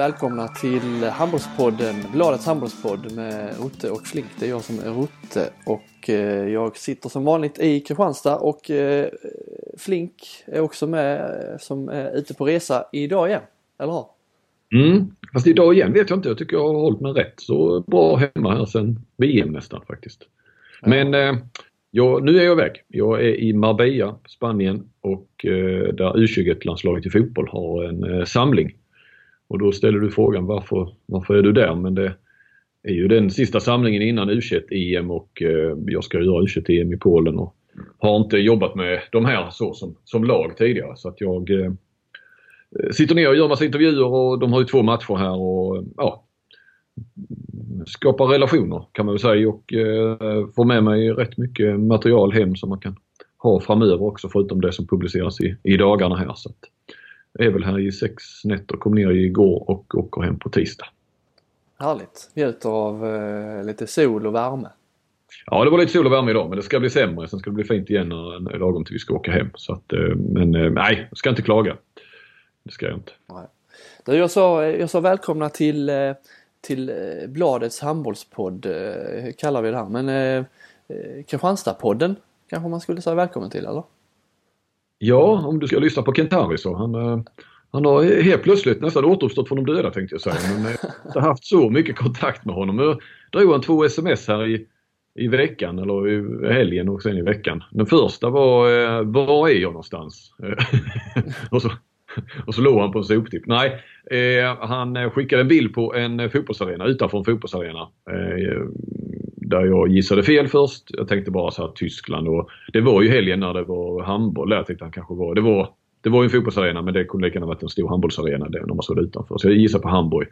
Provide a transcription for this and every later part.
Välkomna till Handbollspodden, Bladets handbollspodd med Rotte och Flink. Det är jag som är Rotte och eh, jag sitter som vanligt i Kristianstad och eh, Flink är också med eh, som är ute på resa idag igen, eller hur? Mm, fast idag igen vet jag inte. Jag tycker jag har hållit mig rätt så bra hemma här sen VM nästan faktiskt. Men jag, nu är jag iväg. Jag är i Marbella, Spanien och eh, där U21-landslaget i fotboll har en eh, samling. Och då ställer du frågan varför, varför är du där? Men det är ju den sista samlingen innan U21-EM och eh, jag ska göra U21-EM i Polen och har inte jobbat med de här så som, som lag tidigare så att jag eh, eh, sitter ner och gör massa intervjuer och de har ju två matcher här och ja, skapar relationer kan man väl säga och eh, får med mig rätt mycket material hem som man kan ha framöver också förutom det som publiceras i, i dagarna här. Så att, är väl här i sex nätter, kom ner igår och åker hem på tisdag. Härligt! Njuter av eh, lite sol och värme. Ja, det var lite sol och värme idag men det ska bli sämre. Sen ska det bli fint igen när, lagom till vi ska åka hem. Så att, eh, men eh, nej, jag ska inte klaga. Det ska jag inte. Nej. Du, jag, sa, jag sa välkomna till eh, till Bladets handbollspodd kallar vi det här. Men eh, Kristianstadpodden kanske man skulle säga välkommen till eller? Ja, om du ska lyssna på Kentari så. Han, eh, han har helt plötsligt nästan återuppstått från de döda tänkte jag säga. Men eh, jag har inte haft så mycket kontakt med honom. Jag drog han två sms här i, i veckan eller i helgen och sen i veckan. Den första var eh, Var är jag någonstans? och så och så låg han på en soptipp. Nej, eh, han skickade en bild på en fotbollsarena utanför en fotbollsarena. Eh, där jag gissade fel först. Jag tänkte bara så här Tyskland och det var ju helgen när det var handboll där tänkte han kanske var. Det var, det var ju en fotbollsarena men det kunde lika gärna varit en stor handbollsarena när man stod utanför. Så jag gissade på Hamburg.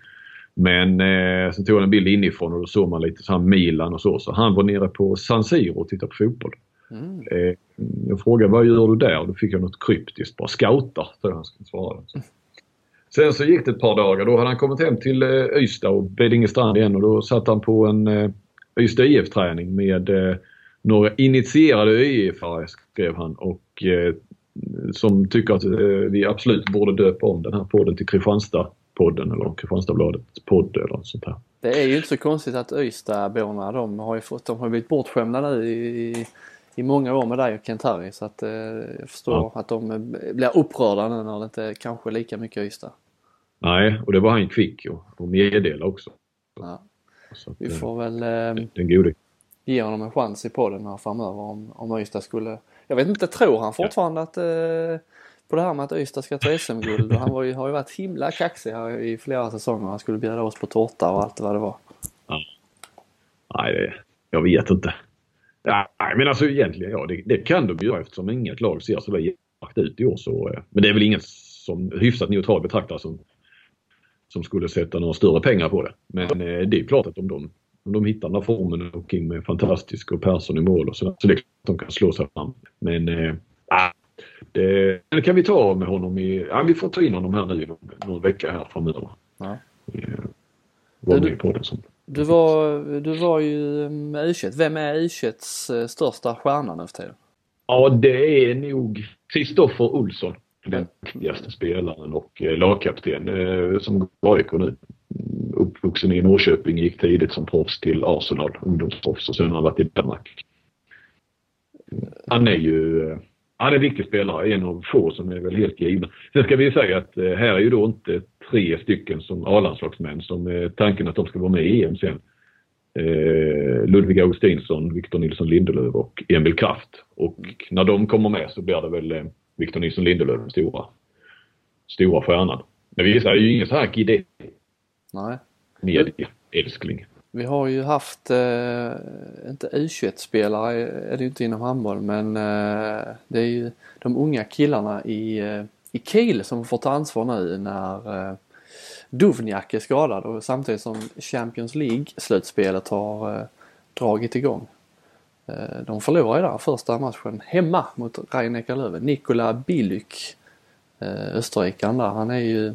Men eh, sen tog han en bild inifrån och då såg man lite så här Milan och så. Så han var nere på San Siro och tittade på fotboll. Mm. Eh, jag frågade vad gör du där? Då fick jag något kryptiskt. Bara scoutar, tror jag han skulle svara. Mm. Sen så gick det ett par dagar. Då hade han kommit hem till eh, Ystad och Beddingestrand igen och då satt han på en eh, Ystad IF-träning med några initierade ÖIF-are skrev han och som tycker att vi absolut borde döpa om den här podden till Kristianstad-podden eller Kristianstadsbladets podd eller sånt här. Det är ju inte så konstigt att Ystadborna de har ju fått, de har blivit bortskämda nu i, i många år med dig och Kent-Harry så att eh, jag förstår ja. att de eh, blir upprörda nu när det inte är kanske lika mycket Ystad. Nej, och det var han kvick och meddela också. Ja. Att, Vi får väl eh, den gode. ge honom en chans i podden här framöver om, om Ystad skulle... Jag vet inte, tror han fortfarande ja. att eh, på det här med att Ystad ska ta SM-guld han var ju, har ju varit himla kaxig här i flera säsonger. Han skulle bjuda oss på tårta och allt vad det var. Ja. Nej, det, jag vet inte. Ja, men alltså egentligen ja, det, det kan de göra eftersom inget lag ser så jävligt ut i år. Så, eh, men det är väl ingen som hyfsat neutral betraktare som, som skulle sätta några större pengar på det. Men eh, det är klart att om de, om de hittar den här formen och in med fantastisk och Persson i mål och så, så det är klart att de kan slå sig fram. Men äh, det, det kan vi ta med honom i, ja vi får ta in honom här nu någon, någon vecka här framöver. Ja. Var med på det som. Du var, du var ju med U21. Vem är U21s eh, största stjärna nu för tiden? Ja, det är nog Kristoffer Olsson. Den viktigaste spelaren och eh, lagkapten eh, som AIK nu. Uppvuxen i Norrköping, gick tidigt som proffs till Arsenal, ungdomsproffs och sen har han varit i Danmark. Han är ju eh, han är en viktig spelare, en av få som är väl helt givna. Sen ska vi säga att eh, här är ju då inte tre stycken som A-landslagsmän som är tanken att de ska vara med i EM sen. Ludvig Augustinsson, Victor Nilsson Lindelöf och Emil Kraft. Och när de kommer med så blir det väl Victor Nilsson Lindelöf den stora, stora stjärnan. Men vi är ju ingen sån här idé. Nej. Medieälskling. Vi har ju haft, eh, inte U21-spelare är det ju inte inom handboll men eh, det är ju de unga killarna i eh, i Kiel som får ta ansvar nu när eh, Duvniak är skadad och samtidigt som Champions League-slutspelet har eh, dragit igång. Eh, de förlorade där första matchen hemma mot Rhein Löwen. Nikola Bilyk, eh, österrikaren där, han är ju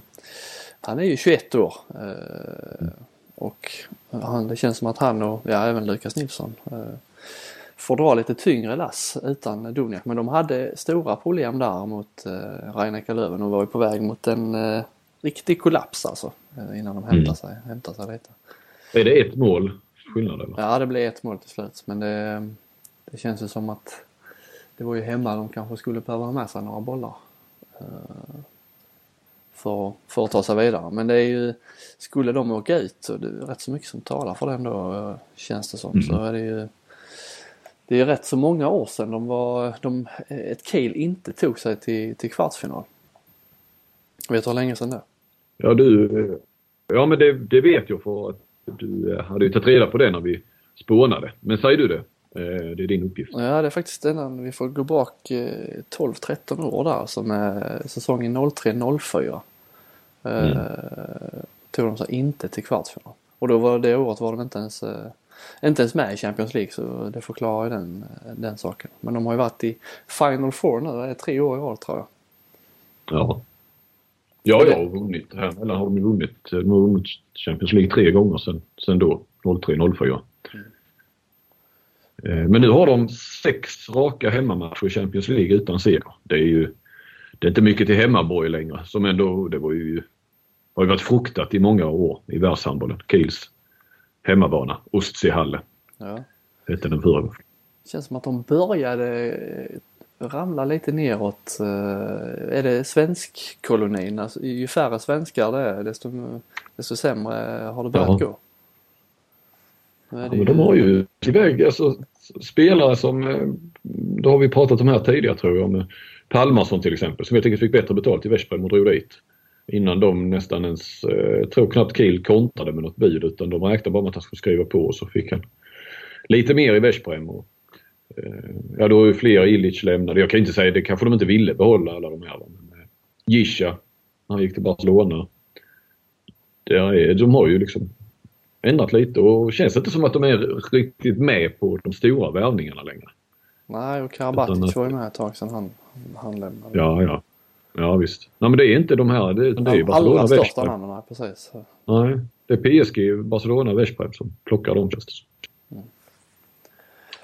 han är ju 21 år. Eh, och han, det känns som att han och ja, även Lukas Nilsson får dra lite tyngre lass utan Doniak. Men de hade stora problem där mot eh, Rhein Löwen och var ju på väg mot en, eh, riktig kollaps alltså. Innan de hämtar, Mm. sig, hämtar sig lite. Är det ett mål skillnad eller? Ja, det blev ett mål till slut. Men det, det känns ju som att det var ju hemma de kanske skulle behöva ha med sig några bollar. eh, För, för att ta sig vidare. Men det är ju, skulle de åka ut så det är rätt så mycket som talar för den då eh, känns det som. Mm. Så är det ju det är rätt så många år sedan de var, de, ett Kiel inte tog sig till, till kvartsfinal. Vet du hur länge sedan det? Ja, du, ja men det, det vet jag för att du hade ju tagit reda på det när vi spånade. Men säger du det? Eh, Det är din uppgift. Ja, det är faktiskt innan vi får gå bak eh, 12-13 år där som är säsongen 03-04. Eh, Mm. Tog de sig inte till kvartsfinal. Och då var det året var de inte ens, eh, inte ens med i Champions League så det förklarar ju den, eh, den saken. Men de har ju varit i Final Four nu, det är tre år i år tror jag. Ja. Ja, jag har vunnit här. Eller har de vunnit, de har vunnit Champions League tre gånger sen, sen då. 03-04. Eh, Men nu har de sex raka hemmamatcher i Champions League utan seger. Det är ju det är inte mycket till hemmaborg längre. Som ändå, det var ju, har ju varit fruktat i många år i världshandbollen. Kiels hemmabana, Ostseehalle Ja. hette den förra. Känns som att de började eh, ramla lite neråt. Eh, Är det svenskkolonin? Alltså, ju färre svenskar det är desto, desto sämre har det börjat Ja. gå. Ja, men de har ju iväg alltså, spelare som, eh, då det har vi pratat om här tidigare tror jag, om eh, Palmarsson till exempel som jag tycker fick bättre betalt i Veszprem och drog dit. Innan de nästan ens, eh, jag tror knappt Kiel kontrade med något bud utan de räknade bara med att han skulle skriva på och så fick han lite mer i Veshprem. Ja då är ju fler Illich lämnade. Jag kan inte säga, det kanske de inte ville behålla alla de här. Men, Gisha, han gick till Barcelona. Det är, de har ju liksom ändrat lite och känns inte som att de är riktigt med på de stora värvningarna längre. Nej, och Karabatic att- var ju med ett tag sedan han, han lämnade. Ja, ja. Ja visst. Nej men det är inte de här. Det, det är Barcelona, allra största namnen, nej, precis. Nej, det är PSG, Barcelona, Veszprem som plockar dem känns som.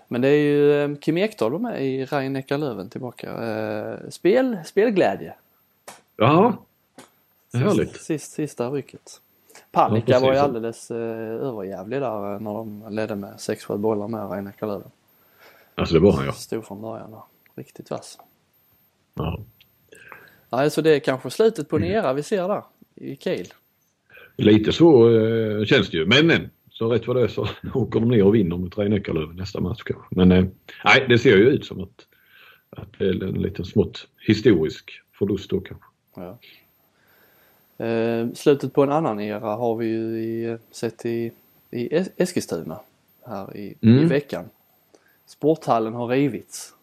Men det är ju eh, Kim Ekdahl var med i rhein löven tillbaka. Eh, Spel, spelglädje. Ja, härligt. Sist, sist, sista rycket. Panika Ja, var ju alldeles eh, överjävlig där eh, när de ledde med 6-7 bollar med rhein löven Alltså det var han ja. Stod från början där. Riktigt vass. ja. Nej, så det är kanske slutet på en era vi ser där i Kiel. Lite så eh, känns det ju. Men men, så rätt vad det är så åker de ner och vinner mot rhein nästa match kanske. Men eh, nej, det ser ju ut som att, att det är en liten smått historisk förlust då kanske. Ja. Eh, slutet på en annan era har vi ju i, sett i, i Es- Eskilstuna här i, i Mm. veckan. Sporthallen har rivits.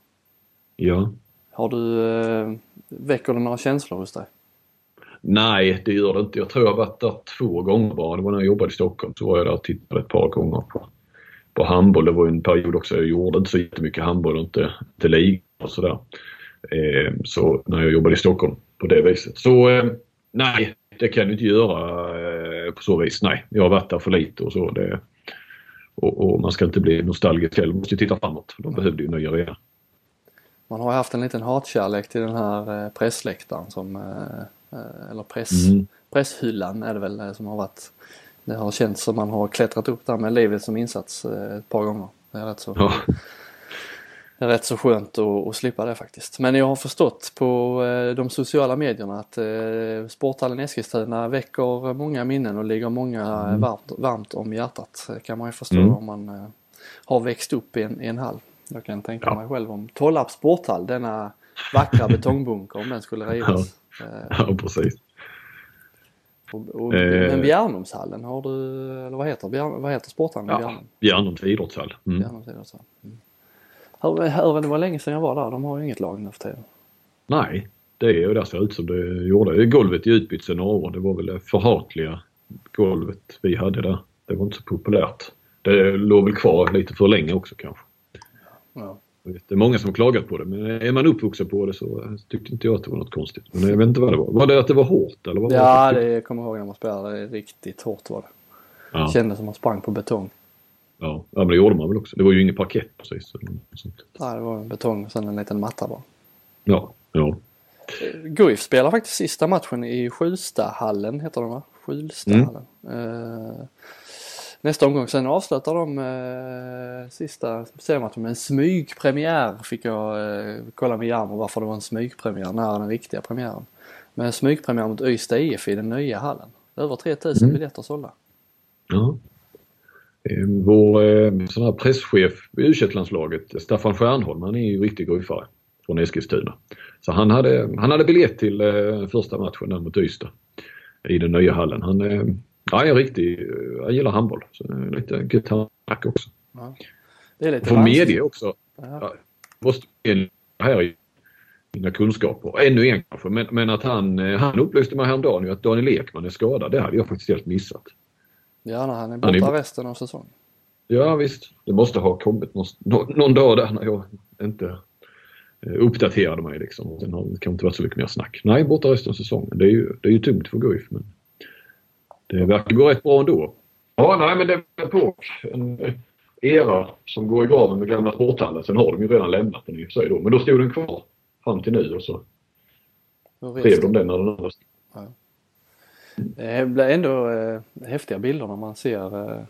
Ja. Har du, eh, väcker det några känslor hos dig? Nej, det gör det inte. Jag tror jag har varit där två gånger bara. Det var när jag jobbade i Stockholm så var jag där och tittade ett par gånger på, på handboll. Det var en period också jag gjorde inte så jättemycket handboll och inte, inte liga och sådär. Eh, så när jag jobbade i Stockholm på det viset. Så eh, nej, det kan du inte göra eh, på så vis. Nej, jag har varit där för lite och så. Det, och, och man ska inte bli nostalgisk heller. Man måste titta framåt. De behövde ju nya arena. Man har haft en liten hatkärlek till den här eh, pressläktaren som, eh, eller press, Mm. presshyllan är det väl som har varit. Det har känts som man har klättrat upp där med livet som insats ett par gånger. Det är rätt så, Ja, rätt så skönt att, att slippa det faktiskt. Men jag har förstått på eh, de sociala medierna att eh, Sporthallen Eskilstuna väcker många minnen och ligger många Mm. varmt, varmt om hjärtat. Det kan man ju förstå Mm. om man eh, har växt upp i en, i en hall. Jag kan tänka Ja. mig själv om Tollarps sporthall, denna vackra betongbunker, om den skulle rivas. Eh, ja precis. och, och, Eh. Men Bjärnumshallen, har du, eller vad heter, Bjärn, vad heter sporthallen i Ja, Bjärnum? Bjärnums idrottshall. Mm. Bjärnums idrottshall. Mm. Hör, det var länge sedan jag var där, de har ju inget lag nu för tiden. Nej, det är ju det ser ut som det gjorde. Golvet är utbytt sedan några år. Det var väl det förhatliga golvet vi hade där. Det var inte så populärt. Det låg väl kvar lite för länge också kanske. Ja. Det är många som har klagat på det men är man uppvuxen på det så tyckte inte jag att det var något konstigt. Men jag vet inte vad det var. Var det att det var hårt eller? Vad Ja, det? det jag kommer ihåg när man spelade. Riktigt hårt var det. Ja. Kändes som man sprang på betong. Ja. men det gjorde man väl också. Det var ju ingen parkett precis. Ja, det var en betong och sen en liten matta bara. Ja, ja. Guif spelar faktiskt sista matchen i Skjulstahallen, heter den va? Skjulstahallen. Mm. Nästa omgång. Sen avslutar de uh, sista seriematchen med en smygpremiär fick jag uh, kolla med Jarmo varför det var en smygpremiär nära den riktiga premiären. Med en smygpremiär mot Ystad IF i den nya hallen. Över 3000 mm. biljetter sålda. Ja. Vår eh, sån här presschef i u landslaget Staffan Stjernholm, han är ju riktig guifare från Eskilstuna. Så han hade, han hade biljett till eh, första matchen där mot Ystad i den nya hallen. Han, eh, ja, är riktig, han gillar handboll. Så lite gött snack också. Ja. Det är lite Får medge också. Ja. måste här i mina kunskaper. Ännu en kanske, men, men att han, han upplyste mig häromdagen ju att Daniel Ekman är skadad. Det hade jag faktiskt helt missat. Ja, han är borta han är... resten av säsongen. Ja visst, det måste ha kommit någon, någon dag där när jag inte Eh, uppdaterade mig liksom. Sen har det kanske inte varit så mycket mer snack. Nej, borta resten av säsongen. Det är ju, det är ju tungt för Guif men det verkar gå rätt bra ändå. Ja, nej men det är en epok. En era som går i graven med gamla sporthallen. Sen har de ju redan lämnat den i sig då. Men då stod den kvar fram till nu och så rev de den när den andra ja. Det blir ändå eh, häftiga bilder när man ser, eh,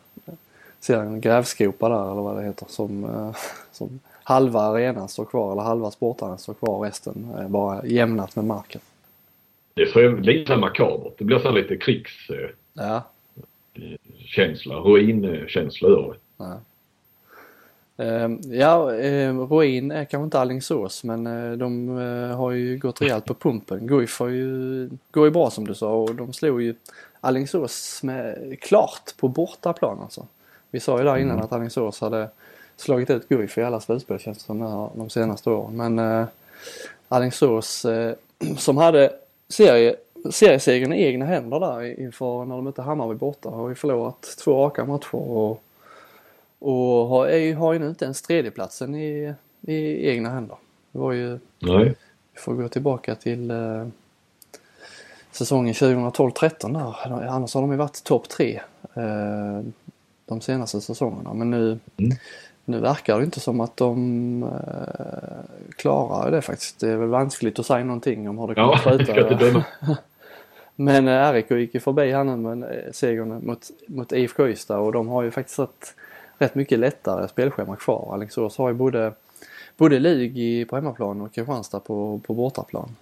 ser en grävskopa där eller vad det heter som, eh, som halva arenan står kvar eller halva sporthallen står kvar resten är bara jämnat med marken. Det är så lite makabert. Det blir så lite krigs... Ja. känsla, ruinkänsla över det. Ja. Uh, ja, uh, ruin är kanske inte Alingsås men uh, de uh, har ju gått rejält på pumpen. Guif har ju, går ju bra som du sa och de slog ju Alingsås med, klart på bortaplan alltså. Vi sa ju där innan mm. att Alingsås hade slagit ut Guif i alla slutspel känns det som här, de senaste åren. Men eh, Alingsås eh, som hade serie, seriesegern i egna händer där inför när de mötte Hammarby borta har ju förlorat två raka matcher och, och har, är, har ju nu inte ens tredjeplatsen i, i egna händer. Det var ju, Nej. vi får gå tillbaka till eh, säsongen 2012-13 där. Annars har de ju varit topp tre eh, de senaste säsongerna. Men nu, mm. Nu verkar det inte som att de eh, klarar det faktiskt. Det är väl vanskligt att säga någonting om hur det kommer att sluta. Men eh, RIK gick ju förbi här nu med eh, segern mot, mot IFK Ystad och de har ju faktiskt rätt, rätt mycket lättare spelschema kvar. Alingsås har ju både, både Lig på hemmaplan och Kristianstad på, på bortaplan.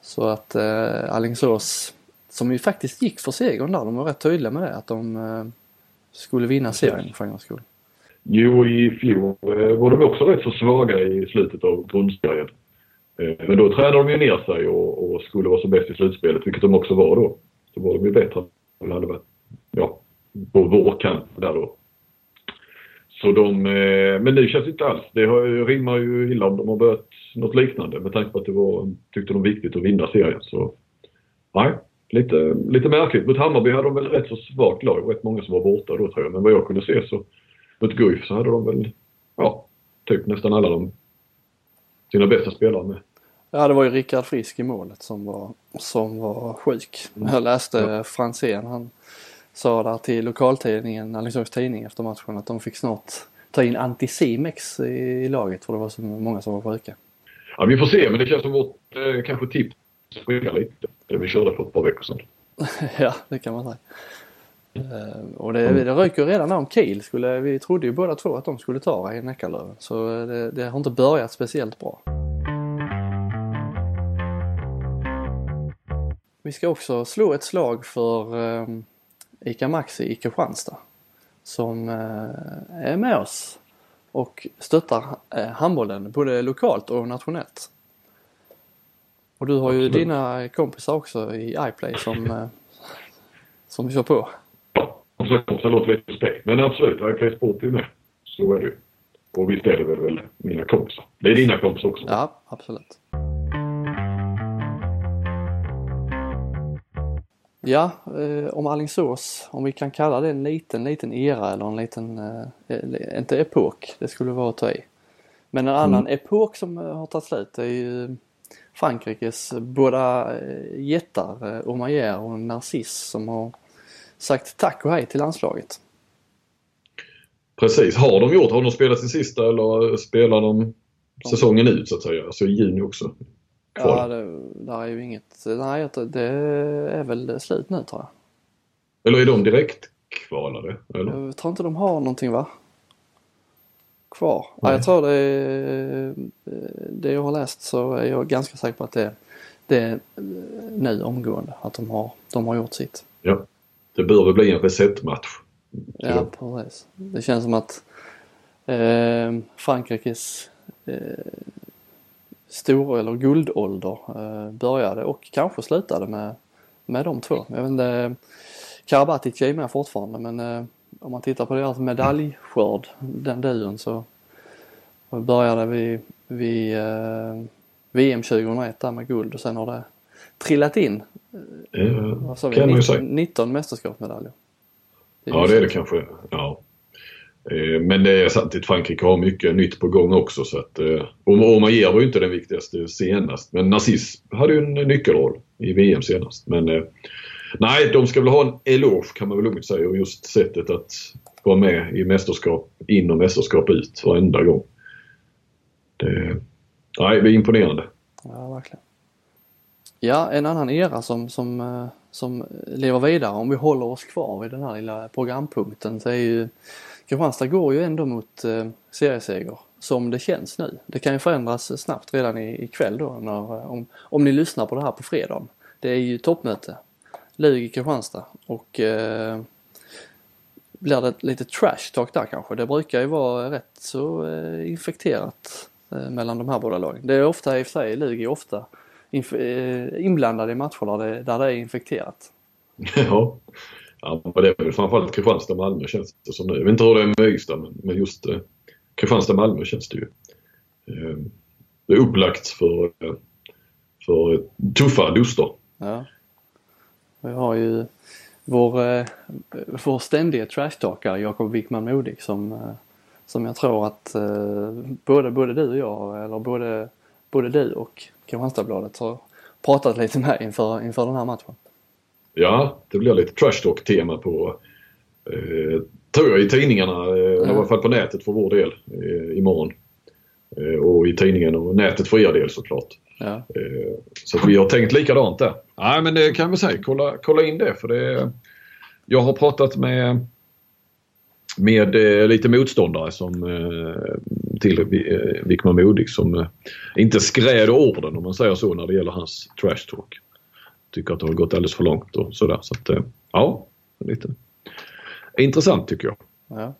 Så att eh, Alingsås, som ju faktiskt gick för segern där, de var rätt tydliga med det att de eh, skulle vinna serien för en gångs skull. Jo, i fjol eh, var de också rätt så svaga i slutet av grundserien. Eh, men då tränade de ju ner sig och, och, skulle vara så bäst i slutspelet, vilket de också var då. Så var de ju bättre än hade varit, ja, på vår kant där då. Så de, eh, men nu känns det inte alls. Det rimmar ju illa om de har börjat något liknande med tanke på att det var, tyckte de viktigt att vinna serien. Så nej, lite, lite märkligt. Mot Hammarby hade de väl rätt så svagt lag, rätt många som var borta då tror jag. Men vad jag kunde se så mot Guif så hade de väl, ja, typ nästan alla de sina bästa spelare med. Ja, det var ju Rickard Frisk i målet som var, som var sjuk. Mm. Jag läste ja. Franzén, han sa där till lokaltidningen, Alingsås tidning efter matchen att de fick snart ta in Anticimex i, laget för det var så många som var sjuka. Ja, vi får se, men det känns som vårt eh, kanske tips springer lite. Vi körde för ett par veckor sedan. ja, det kan man säga. Uh, och det, det ryker redan om Kiel. Skulle, vi trodde ju båda två att de skulle ta i Eckerlöven. Så det, det, har inte börjat speciellt bra. Vi ska också slå ett slag för uh, ICA Maxi i Kristianstad. Som uh, är med oss och stöttar uh, handbollen både lokalt och nationellt. Och du har ju dina kompisar också i iPlay som, som kör på så låter lite suspekt. Men absolut, jag är sport med. Så är det ju. Och visst är det väl mina kompisar. Det är dina kompisar också? Ja, absolut. Ja, eh, om Allingsås, om vi kan kalla det en liten, liten era eller en liten, eh, inte epok, det skulle vara att ta i. Men en annan mm. epok som eh, har tagit slut är ju Frankrikes båda eh, jättar, eh, Omayer och Narciss som har sagt tack och hej till landslaget. Precis, har de gjort? Har de spelat sin sista eller spelar de säsongen ut så att säga? Alltså i juni också? Kval? Ja, det, där är ju inget. Nej, det är väl slut nu tror jag. Eller är de direkt kvalade? Eller? Jag tror inte de har någonting va? Kvar. Ja, Nej. jag tror det är, det jag har läst så är jag ganska säker på att det, det är nu omgående. Att de har, de har gjort sitt. Ja. Det bör väl bli en resetmatch. Ja, precis. Det känns som att eh, Frankrikes eh, stor eller guldålder eh, började och kanske slutade med, med de två. Jag vet inte, Karabatic är med fortfarande men eh, om man tittar på deras medaljskörd, den duon så började vi vid eh, VM 2001 där med guld och sen har det trillat in. Eh, Vad sa vi? kan man ju 19, säga. 19 mästerskapsmedaljer. Ja, det är det kanske. Ja. Eh, men det är samtidigt Frankrike har mycket nytt på gång också så att eh, och Omayer var ju inte den viktigaste senast men Narciss hade ju en nyckelroll i VM senast. Men eh, nej, de ska väl ha en eloge kan man väl lugnt säga och just sättet att vara med i mästerskap in och mästerskap ut varenda gång. Det, nej, det är imponerande. Ja, verkligen. Ja, en annan era som, som, som lever vidare om vi håller oss kvar vid den här lilla programpunkten så är ju Kristianstad går ju ändå mot eh, serieseger som det känns nu. Det kan ju förändras snabbt redan ikväll då när, eh, om, om ni lyssnar på det här på fredagen. Det är ju toppmöte. Lug i Kristianstad och eh, blir det lite trash talk där kanske. Det brukar ju vara rätt så eh, infekterat eh, mellan de här båda lagen. Det är ofta i och för sig, Lug är ofta inf- eh, inblandade i matcher där det, där det är infekterat. Ja ja, men det är väl framförallt Kristianstad-Malmö känns det som nu. Jag vet inte hur det är med Ystad men, men just eh, Kristianstad-Malmö känns det ju. Eh, det är upplagt för, eh, för eh, tuffa duster. Ja. Vi har ju vår, eh, vår ständige trashtalkare Jakob Wickman Modig som, eh, som jag tror att eh, både, både du och jag, eller både, både du och Kristianstadsbladet har pratat lite med inför, inför den här matchen. Ja, det blir lite trash talk-tema på, eh, tror jag, i tidningarna. Eh, eller I alla fall på nätet för vår del eh, imorgon. Eh, och i tidningen och nätet för er del såklart. Ja. Eh, Så vi har tänkt likadant där. Nej men det kan vi säga. Kolla, kolla in det för det Jag har pratat med med eh, lite motståndare som eh, till eh, Wickman Modig som eh, inte skräder orden om man säger så när det gäller hans trash talk. Tycker att det har gått alldeles för långt och sådär. Så att, eh, ja, lite intressant tycker jag. Ja.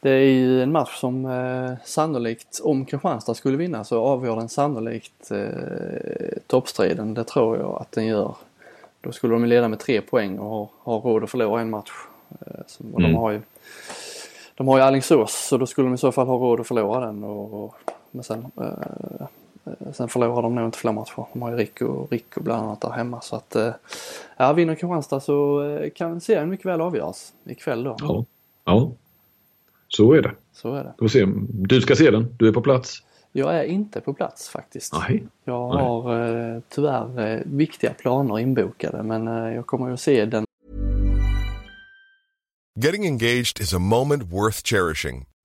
Det är ju en match som eh, sannolikt, om Kristianstad skulle vinna så avgör den sannolikt eh, toppstriden. Det tror jag att den gör. Då skulle de leda med tre poäng och ha, ha råd att förlora en match. Eh, och Mm. de har ju de har ju Alingsås så då skulle de i så fall ha råd att förlora den. Och, och, men sen, eh, sen förlorar de nog inte fler matcher. De har ju Rico, Rico bland annat där hemma. Så att eh, ja, vinner Kristianstad så eh, kan serien mycket väl avgöras ikväll då. Ja, ja. så är det. Så är det. Får se. Du ska se den. Du är på plats. Jag är inte på plats faktiskt. Nej. Jag Nej. har eh, tyvärr eh, viktiga planer inbokade men eh, jag kommer att se den Getting engaged is a moment worth cherishing.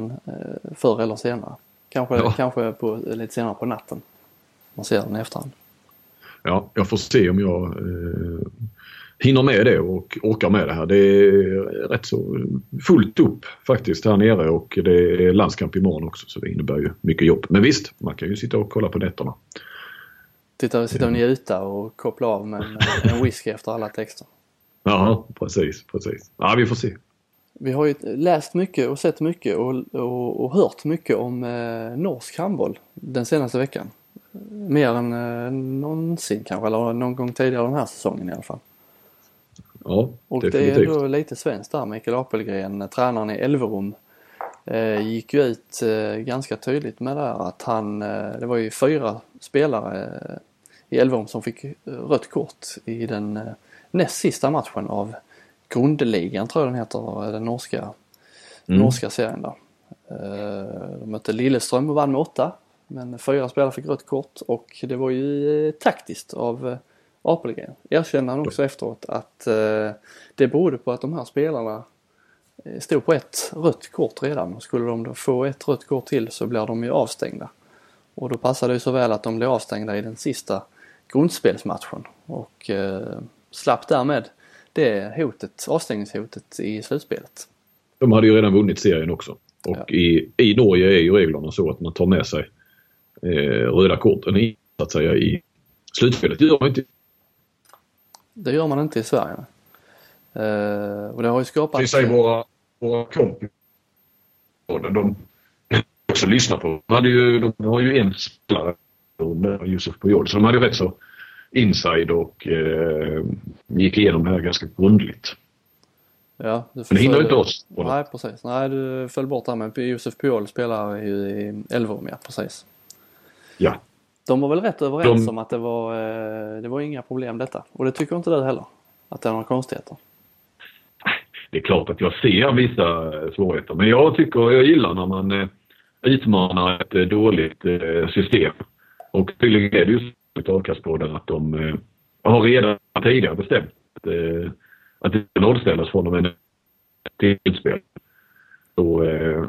eh, förr eller senare. Kanske, Ja. kanske på, lite senare på natten. Man ser den i efterhand. Ja, jag får se om jag eh, hinner med det och orkar med det här. Det är rätt så fullt upp faktiskt här nere och det är landskamp imorgon också så det innebär ju mycket jobb. Men visst, man kan ju sitta och kolla på nätterna. Titta, sitta och njuta och koppla av med en, en whisky efter alla texter. Ja, precis, precis. Ja, vi får se. Vi har ju läst mycket och sett mycket och, och, och hört mycket om eh, norsk handboll den senaste veckan. Mer än eh, någonsin kanske, eller någon gång tidigare den här säsongen i alla fall. Ja, Och definitivt. det är ändå lite svenskt där. Mikael Apelgren, tränaren i Elverum, eh, gick ju ut eh, ganska tydligt med det här att han, eh, det var ju fyra spelare eh, i Elverum som fick eh, rött kort i den eh, näst sista matchen av grundligan tror jag den heter, den norska, Mm. norska serien där. Eh, De mötte Lilleström och vann med åtta. Men fyra spelare fick rött kort och det var ju eh, taktiskt av eh, Apelgren. Erkände han också efteråt att det berodde på att de här spelarna stod på ett rött kort redan och skulle de då få ett rött kort till så blir de ju avstängda. Och då passade det så väl att de blev avstängda i den sista grundspelsmatchen och eh, slapp därmed det hotet, avstängningshotet i slutspelet. De hade ju redan vunnit serien också. Och Ja. i, i Norge är ju reglerna så att man tar med sig eh, röda korten i, så att säga, i slutspelet. Det gör man inte. Det gör man inte i Sverige. Eh, och det har ju skapat... Det säger våra, våra kompisar. De, också lyssnar på. De, hade ju, de har ju en spelare, Josef Pujol, så de hade rätt så inside och eh, gick igenom det här ganska grundligt. Ja, du Men det föll- inte oss. Nej, precis. Nej, du föll bort där men Josef Piol spelar ju i Elverum, ja precis. Ja. De var väl rätt överens De- om att det var, eh, det var inga problem detta. Och det tycker inte du heller? Att det är några konstigheter? det är klart att jag ser vissa svårigheter. Men jag tycker, jag gillar när man eh, utmanar ett eh, dåligt system. Och tydligen är det ju tolkas på Avkastpodden att de eh, har redan tidigare bestämt eh, att det ska nollställas från och med tillspel. Och, eh,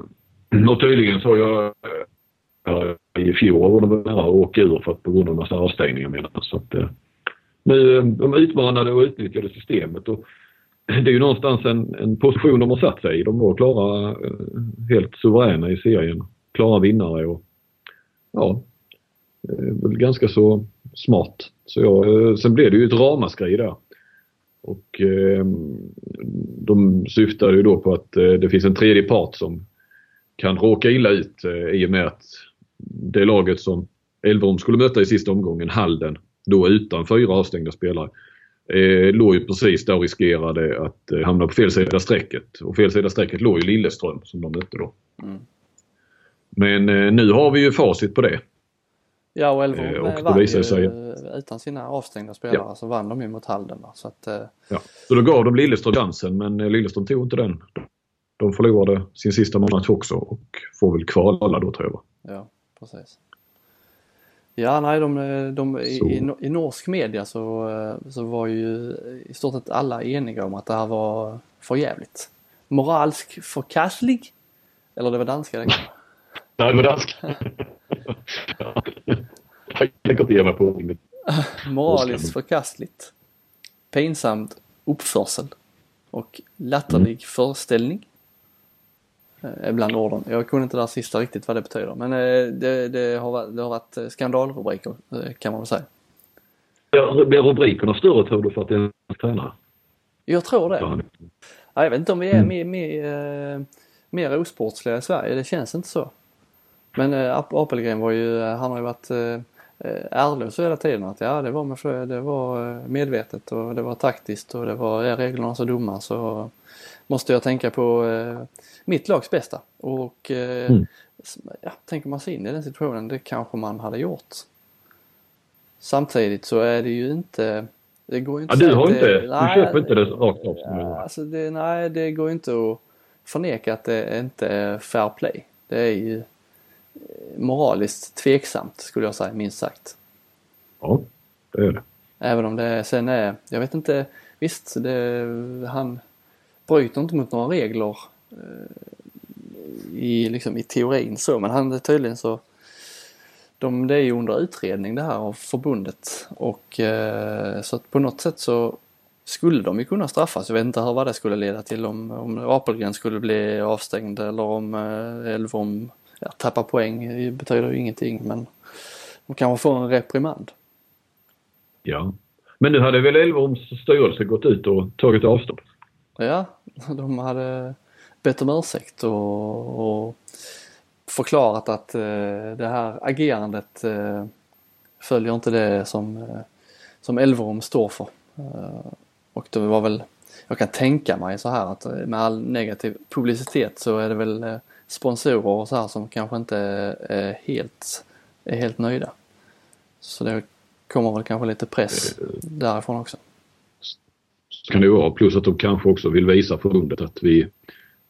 och tydligen så har jag eh, i fjol var de nära att åka ur för att på grund av en massa avstängningar menar jag. Så att, eh, nu, eh, de utmanade och utnyttjade systemet. Och det är ju någonstans en, en position de har satt sig i. De var klara, helt suveräna i serien. Klara vinnare och ja, ganska så smart. Så jag, eh, sen blev det ju ett ramaskri där. Och eh, de syftade ju då på att eh, det finns en tredje part som kan råka illa ut eh, i och med att det laget som Elverum skulle möta i sista omgången, Halden, då utan fyra avstängda spelare, eh, låg ju precis där och riskerade att eh, hamna på fel sida strecket. Och fel sida strecket låg ju Lilleström som de mötte då. Mm. Men eh, nu har vi ju facit på det. Ja och Eh, och eh, det vann ju sig- eh, utan sina avstängda spelare så vann de ju mot Halden. Så att, eh, Ja. Så då gav de Lilleström chansen men eh, Lilleström tog inte den. De förlorade sin sista match också och får väl kvala då tror jag. Ja, precis. Ja, nej, de, de, i, i, norsk media så, eh, så var ju i stort sett alla eniga om att det här var för jävligt. Moralsk förkastlig. Eller det var danska det. Nej, men dansk. ja. Tänker inte ge mig på ordet. Moraliskt förkastligt. Pinsamt uppförsel. Och latterlig föreställning. Eh, Är bland orden. Jag kunde inte det där sista riktigt vad det betyder. Men eh, det, det, har, varit- det har varit eh, skandalrubriker kan man väl säga. Ja, Blir rubrikerna större tror du för att det är en tränare? Jag tror det. Ja. Ja, jag vet inte om vi är Mm. mer, mer, mer osportsliga i Sverige. Det känns inte så. Men eh, Ap- Apelgren var ju, eh, han har ju varit eh, eh, ärlig hela tiden att ja det var, med, det var eh, medvetet och det var taktiskt och det var, är reglerna så dumma så måste jag tänka på eh, mitt lags bästa. Och eh, Mm. ja, tänker man sig in i den situationen, det kanske man hade gjort. Samtidigt så är det ju inte, det går inte Ja, du har att inte, det- du nej, köper inte det rakt av. Ja, alltså det, nej, det går inte att förneka att det inte är fair play. Det är ju moraliskt tveksamt skulle jag säga, minst sagt. Ja, det är det. Även om det sen är, jag vet inte, visst det, han bryter inte mot några regler eh, i, liksom, i teorin så, men han är tydligen så de, det är ju under utredning det här av förbundet och eh, så att på något sätt så skulle de ju kunna straffas. Jag vet inte vad det skulle leda till om, om Apelgren skulle bli avstängd eller om eh, Elverum ja, tappar poäng. Betyder ju ingenting men de kanske får en reprimand. Ja. Men nu hade väl Elverums styrelse gått ut och tagit avstånd? Ja, de hade bett om ursäkt och, och förklarat att eh, det här agerandet eh, följer inte det som, eh, som Elverum står för. Eh, och det var väl, jag kan tänka mig så här att eh, med all negativ publicitet så är det väl eh, sponsorer och så här som kanske inte är helt, är helt nöjda. Så det kommer väl kanske lite press därifrån också. Så kan det vara. Plus att de kanske också vill visa förbundet att vi,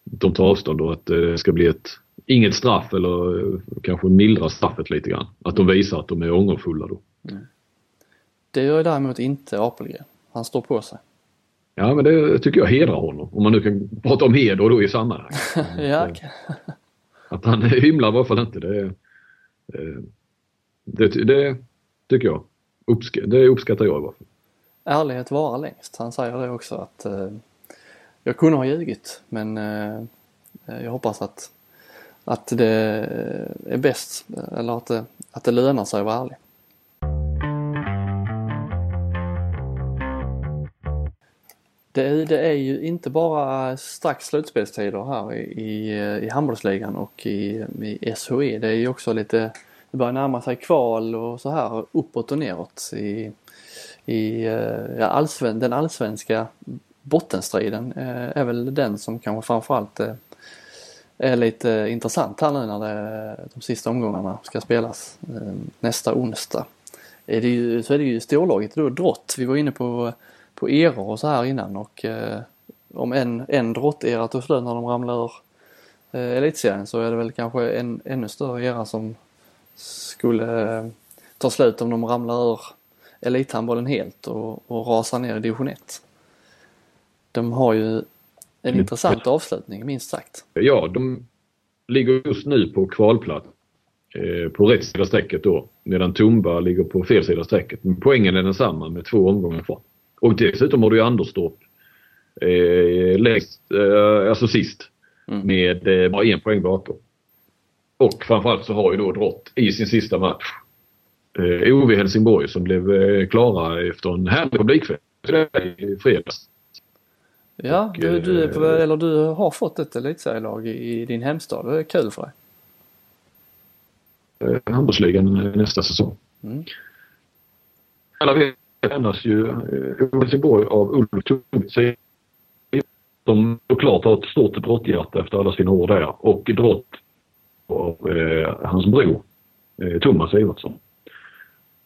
de tar avstånd och att det ska bli ett, inget straff eller kanske mildra straffet lite grann. Att de visar att de är ångerfulla då. Mm. Det gör däremot inte Apelgren. Han står på sig. Ja men det tycker jag hedrar honom. Om man nu kan prata om heder då i sammanhang. ja, okay. Att han hymlar i alla fall inte. Det, det, det tycker jag. Uppsk det uppskattar jag i alla fall. Ärlighet vara längst. Han säger det också att eh, jag kunde ha ljugit men eh, jag hoppas att, att det är bäst eller att det, att det lönar sig att vara ärlig. Det, det, är ju inte bara strax slutspelstider här i, i, eh, i handbollsligan och i, i SHE. Det är ju också lite, det börjar närma sig kval och så här uppåt och neråt i, i eh, ja, allsven, den allsvenska bottenstriden eh, är väl den som kanske framförallt är lite intressant här nu när det, de sista omgångarna ska spelas nästa onsdag. Är det ju, så är det ju storlaget då Drott. Vi var inne på på eror och så här innan och eh, om en, en drottera tog slut när de ramlade ur eh, elitserien så är det väl kanske en ännu större era som skulle eh, ta slut om de ramlar ur elithandbollen helt och, och rasar ner i division 1. De har ju en mm. intressant avslutning minst sagt. Ja, de ligger just nu på kvalplats eh, på rätt sida strecket då medan Tumba ligger på fel sida strecket. Men poängen är densamma med två omgångar kvar. Och dessutom har du ju Anderstorp eh, längst, eh, alltså sist mm. med eh, bara en poäng bakom. Och framförallt så har ju då Drott i sin sista match eh, OV Helsingborg som blev eh, klara efter en härlig publikfest i fredags. Ja, och, du, du, på, eh, eller du har fått ett elitserielag i, i din hemstad. Det är kul för dig. Eh, handbollsligan nästa säsong. Mm. Alla vet lämnas ju eh, Helsingborg av Ulf Thunberg som såklart har ett stort brotthjärta efter alla sina år där och drott av eh, hans bror eh, Thomas Ivarsson.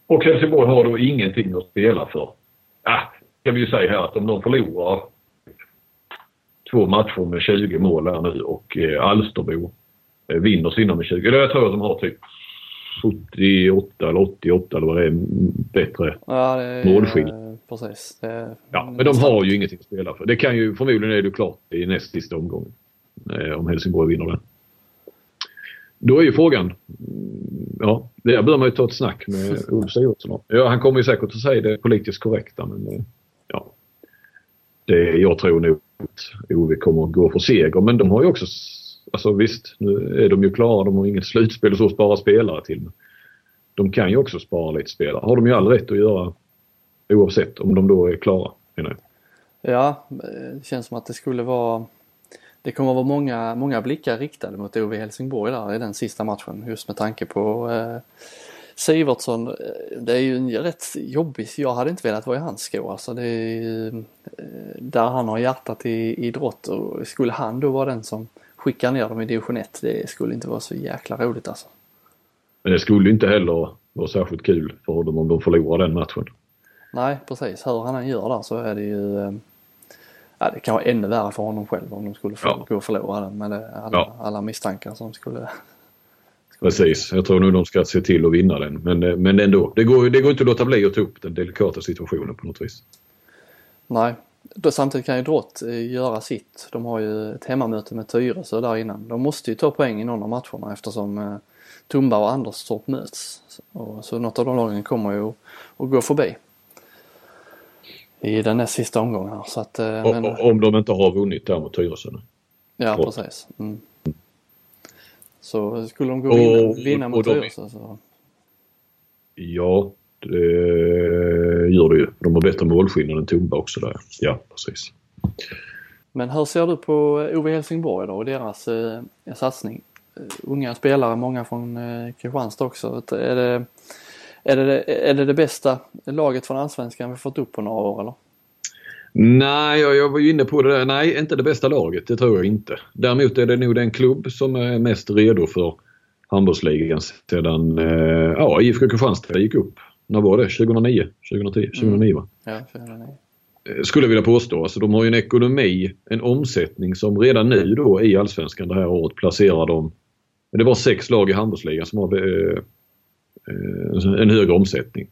Och Helsingborg har då ingenting att spela för. Ah, kan vi ju säga här att om de förlorar två matcher med 20 mål här nu och eh, Alsterbo eh, vinner sina med 20. Eller jag tror att de har typ 78 eller 88 eller vad det är bättre ja, det målskillnad. Precis. Det ja, men de har ju ingenting att spela för. Det kan ju, förmodligen är det klart i näst sista omgången. Eh, om Helsingborg vinner den. Då är ju frågan, ja, där bör man ju ta ett snack med Ulf Sigurdsson Ja, han kommer ju säkert att säga det politiskt korrekta men eh, ja. Det, jag tror nog att OV kommer att gå för seger men de har ju också Alltså visst, nu är de ju klara. De har inget slutspel och så att spara spelare till. men De kan ju också spara lite spelare. har de ju all rätt att göra oavsett om de då är klara, menar jag. Ja, det känns som att det skulle vara det kommer att vara många, många blickar riktade mot OV Helsingborg där i den sista matchen just med tanke på eh, Sivertsson. Eh, det är ju en rätt jobbig, jag hade inte velat vara i hans skor alltså. Det är ju, eh, där han har hjärtat i idrott och skulle han då vara den som skicka ner dem i division 1. Det skulle inte vara så jäkla roligt alltså. Men det skulle inte heller vara särskilt kul för dem om de förlorar den matchen. Nej precis, hur han än gör där så är det ju eh, Ja, det kan vara ännu värre för honom själv om de skulle få, ja. gå och förlora den med alla, ja. alla misstankar som skulle, skulle... Precis, jag tror nog de ska se till att vinna den. Men, eh, men ändå, det går, det går inte att låta bli att ta upp den delikata situationen på något vis. Nej, då, samtidigt kan ju Drott eh, göra sitt. De har ju ett hemmamöte med Tyresö där innan. De måste ju ta poäng i någon av matcherna eftersom eh, Tumba och Anderstorp möts. Och, så något av de lagen kommer ju att, gå förbi. I den näst sista omgången här. Så att, eh, men... Om de inte har vunnit där mot Tyresö nu. Ja Drott. precis. Mm. Så skulle de gå och vinna, vinna mot Tyresö så... Ja, det gör det ju. De har bättre målskillnad än Tumba också där. Ja, precis. Men hur ser du på OV Helsingborg då och deras eh, satsning? Eh, unga spelare, många från eh, Kristianstad också. Är det, är, det, är det det bästa laget från Allsvenskan vi fått upp på några år eller? Nej, jag, jag var ju inne på det där. Nej, inte det bästa laget. Det tror jag inte. Däremot är det nog den klubb som är mest redo för handbollsligan sedan eh, ja, IFK Kristianstad gick upp. När var det? 2009? 2010? 2009 va? Ja, 2009. Eh, skulle jag vilja påstå. Alltså, de har ju en ekonomi, en omsättning som redan nu då i Allsvenskan det här året placerar dem... Det var sex lag i handbollsligan som har eh, eh, en högre omsättning.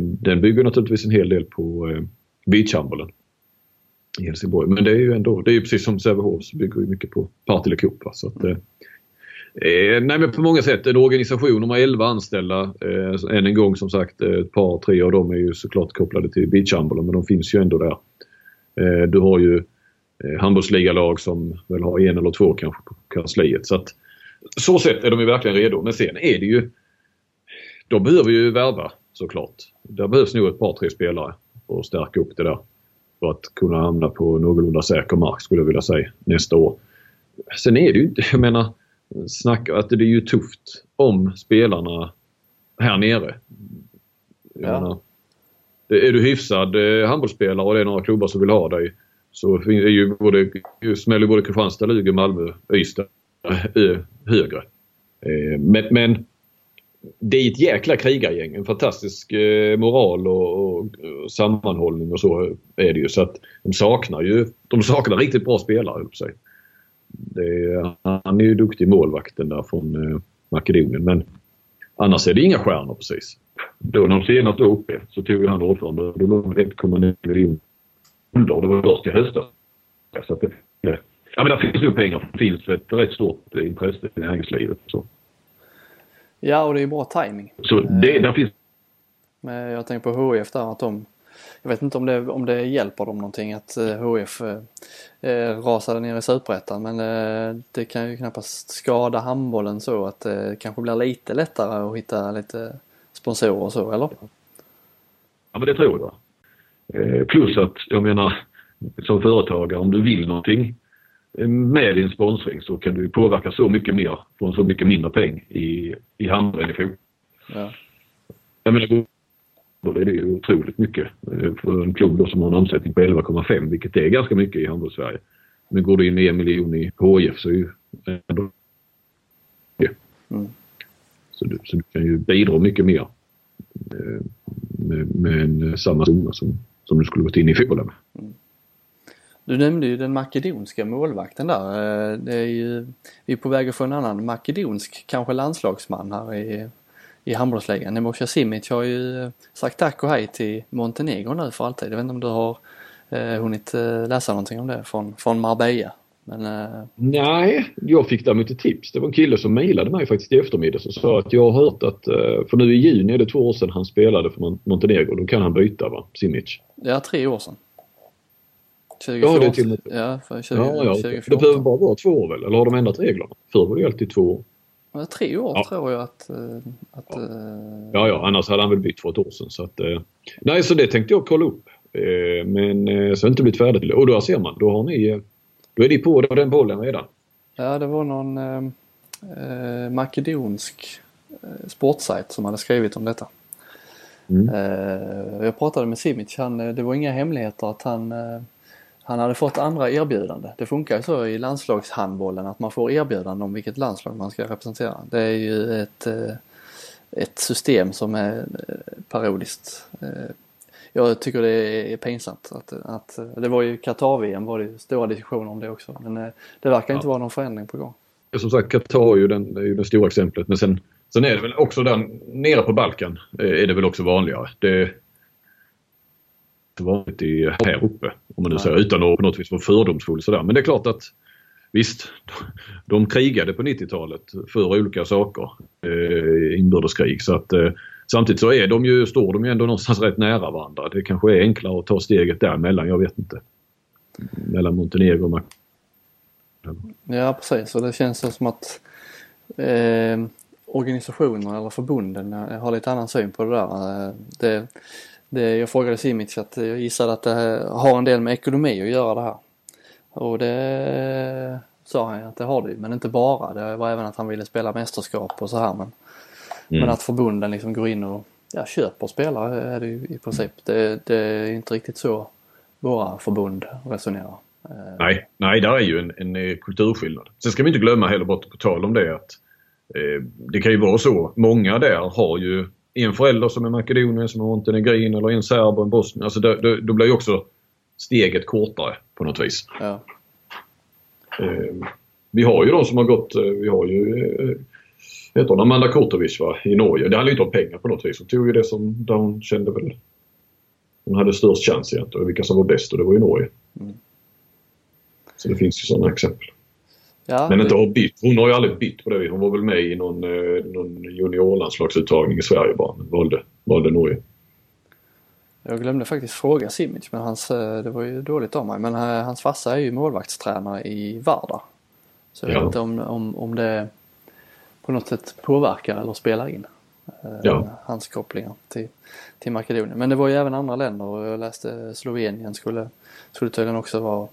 Den bygger naturligtvis en hel del på beachhandbollen i Helsingborg. Men det är ju ändå, det är ju precis som Sävehof så bygger ju mycket på Partille Cup. Så att, eh, Eh, nej men på många sätt en organisation, de har 11 anställda. Eh, än en gång som sagt eh, ett par, tre av dem är ju såklart kopplade till beachhandbollen men de finns ju ändå där. Eh, du har ju eh, handbollsligalag som väl har en eller två kanske på kansliet. Så att så sätt är de ju verkligen redo. Men sen är det ju... De behöver ju värva såklart. Där behövs nog ett par, tre spelare för att stärka upp det där. För att kunna hamna på någorlunda säker mark skulle jag vilja säga nästa år. Sen är det ju inte, jag menar snacka att det är ju tufft om spelarna här nere. Ja. Menar, är du hyfsad eh, handbollsspelare och det är några klubbar som vill ha dig så är ju både, smäller både Kristianstad, Luleå, Malmö, Ystad eh, högre. Eh, men, men det är ett jäkla krigargäng. En fantastisk moral och, och, sammanhållning och så är det ju. Så att de saknar ju de saknar riktigt bra spelare, höll på sig. Är, han är ju duktig målvakten där från eh, Makedonien men annars är det inga stjärnor precis. Då när de senast uppe så tog han ordförande. Då låg 1,9 miljoner under. Det var först i höstas. Så det, ja men där finns ju pengar. Det finns ett rätt stort intresse i näringslivet. Så. Ja och det är bra timing. Så det, där finns Men jag tänker på HIF där att de jag vet inte om det, om det hjälper dem någonting att HF eh, eh, rasade ner i Superettan men eh, det kan ju knappast skada handbollen så att det kanske blir lite lättare att hitta lite sponsorer och så, eller? Ja, men det tror jag. Eh, plus att, jag menar, som företagare, om du vill någonting eh, med din sponsring så kan du påverka så mycket mer från så mycket mindre peng i, i handboll än i fotboll. Ja. Jag menar, då är det ju otroligt mycket eh, för en klubb som har en omsättning på 11,5 vilket är ganska mycket i handbolls-Sverige. Men går du in med en miljon i HIF så är ju ändå. Mm. Så, du, så du kan ju bidra mycket mer eh, med, med en, samma summa som, som du skulle gått in i fotbollen med. Mm. Du nämnde ju den makedonska målvakten där. Eh, det är ju, vi är på väg att få en annan makedonsk, kanske landslagsman här i i handbollsligan. Nemosja Simic har ju sagt tack och hej till Montenegro nu för alltid. Jag vet inte om du har eh, hunnit eh, läsa någonting om det från, från Marbella? Men, eh... Nej, jag fick däremot ett tips. Det var en kille som mejlade mig faktiskt i eftermiddag och sa att jag har hört att, eh, för nu i juni är det två år sedan han spelade för Montenegro. Då kan han byta va, Simic? Ja, tre år sedan. 2014. Ja, det är till Ja, för 20, ja, ja. 2014. Det behöver bara vara två år väl? Eller har de ändrat reglerna? Förr var det alltid två år. Tre år Ja. tror jag att... eh, att Ja. eh, Ja, ja, annars hade han väl bytt för ett år sedan. Så att, eh, nej, så det tänkte jag kolla upp. Men så har det inte blivit färdigt. Och då ser man, då har ni, då är ni på den bollen redan. Ja, det var någon eh, makedonsk sportsajt som hade skrivit om detta. Mm. Eh, jag pratade med Simic, han, det var inga hemligheter att han, han hade fått andra erbjudande. Det funkar ju så i landslagshandbollen att man får erbjudande om vilket landslag man ska representera. Det är ju ett, eh, ett system som är eh, parodiskt. Eh, Jag tycker det är pinsamt att, att det var ju Qatar-VM var det stora diskussioner om det också men det verkar inte Ja. vara någon förändring på gång. Som sagt, Qatar är ju, den, är ju det stora exemplet. Men sen, sen är det väl också där nere på Balkan är det väl också vanligare. Det vanligt i, här uppe. Om man nu säger utan att på något vis vara fördomsfull sådär. Men det är klart att visst, de krigade på 90-talet för olika saker. Eh, inbördeskrig. Så att, eh, samtidigt så är de ju, står de ju ändå någonstans rätt nära varandra. Det kanske är enklare att ta steget däremellan. Jag vet inte. Mellan Montenegro och Mac- Ja precis och det känns som att eh, organisationer eller förbunden har lite annan syn på det där. Eh, Det, det, jag frågade Simic att jag gissade att det har en del med ekonomi att göra det här. Och det sa han att det har det men inte bara. Det var även att han ville spela mästerskap och så här men, men att förbunden liksom går in och ja, köper spelare är det ju i princip. Det, det är inte riktigt så våra förbund resonerar. Nej, nej, där är ju en, en eh, kulturskillnad. Sen ska vi inte glömma heller, bort på tal om det, att eh, det kan ju vara så. Många där har ju en förälder som är makedonier, som är montenegrin eller en serb och en bosnier. Alltså det, det, då blir ju också steget kortare på något vis. Ja. Eh, vi har ju de som har gått, eh, vi har ju eh, heter hon Amanda Kurtovic va, i Norge. Det handlar inte om pengar på något vis. Hon tog ju det som där hon kände väl hon hade störst chans egentligen vilka som var bäst och det var ju Norge. Mm. Så det finns ju sådana exempel. Ja, Men inte har bytt. Hon har ju aldrig bytt på det. Hon var väl med i någon, eh, någon juniorlandslagsuttagning i Sverige bara men valde, valde Norge. Jag glömde faktiskt fråga Simic, men hans, eh, det var ju dåligt av mig. Men eh, hans farsa är ju målvaktstränare i Vardar. Så jag Ja. vet inte om, om, om det på något sätt påverkar eller spelar in. Ja. Hans kopplingar till, till Makedonien. Men det var ju även andra länder och jag läste Slovenien skulle, skulle tydligen också vara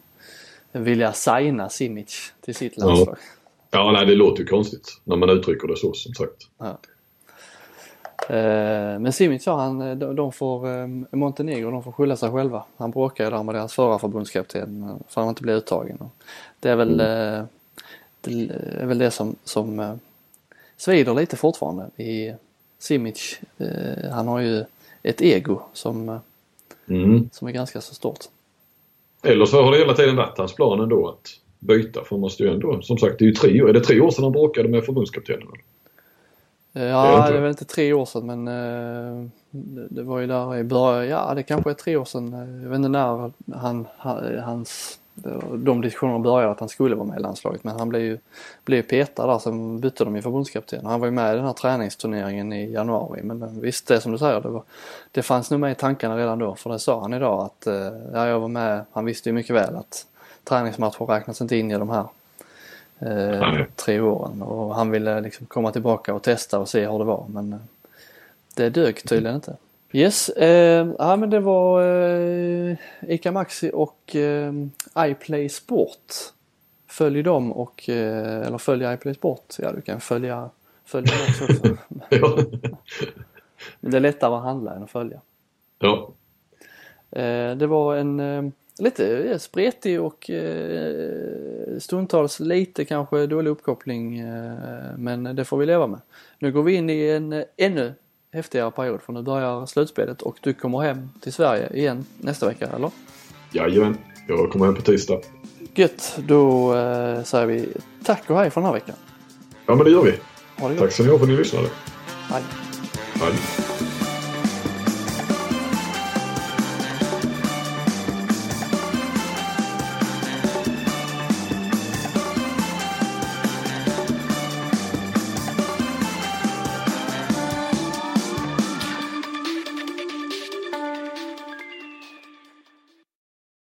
vilja signa Simic till sitt Ja. landslag. Ja, nej det låter ju konstigt när man uttrycker det så som sagt. Eh, Men Simic sa han, eh, de får, eh, Montenegro, de får skylla sig själva. Han bråkade ju där med deras förra förbundskapten eh, för att han inte blev uttagen. Det är väl, eh, det är väl det som, som eh, svider lite fortfarande i Simic. eh, Han har ju ett ego som, eh, Mm. som är ganska så stort. Eller så har det hela tiden varit hans plan ändå att byta för man måste ju ändå, som sagt det är ju tre år, är det tre år sedan han bråkade med förbundskaptenen? eller? Eh, Det är Ja, inte- det är väl inte tre år sedan men eh, det var ju där i början, ja det kanske är tre år sedan. Jag vet inte när han, hans, de diskussionerna började att han skulle vara med i landslaget men han blev ju blev petad där sen bytte de ju förbundskapten. Han var ju med i den här träningsturneringen i januari men visst det som du säger det, var, det fanns nog med i tankarna redan då för det sa han idag att eh, ja, jag var med, han visste ju mycket väl att träningsmatcher räknas inte in i de här eh, tre åren och han ville liksom komma tillbaka och testa och se hur det var men eh, det dög tydligen inte. Yes, eh, ja men det var eh, Ica Maxi och eh, iPlay Sport. Följ dem och, eh, eller följ iPlay Sport. Ja du kan följa, följa oss också. Ja. Men det är lättare att handla än att följa. ja. Eh, det var en eh, lite spretig och eh, stundtals lite kanske dålig uppkoppling eh, men det får vi leva med. Nu går vi in i en ännu häftigare period för nu börjar slutspelet och du kommer hem till Sverige igen nästa vecka eller? Jajamän, jag kommer hem på tisdag. Gött, då eh, säger vi tack och hej för den här veckan. Ja men det gör vi. Det. Tack så ha för att ni lyssnade. Hej. Hej.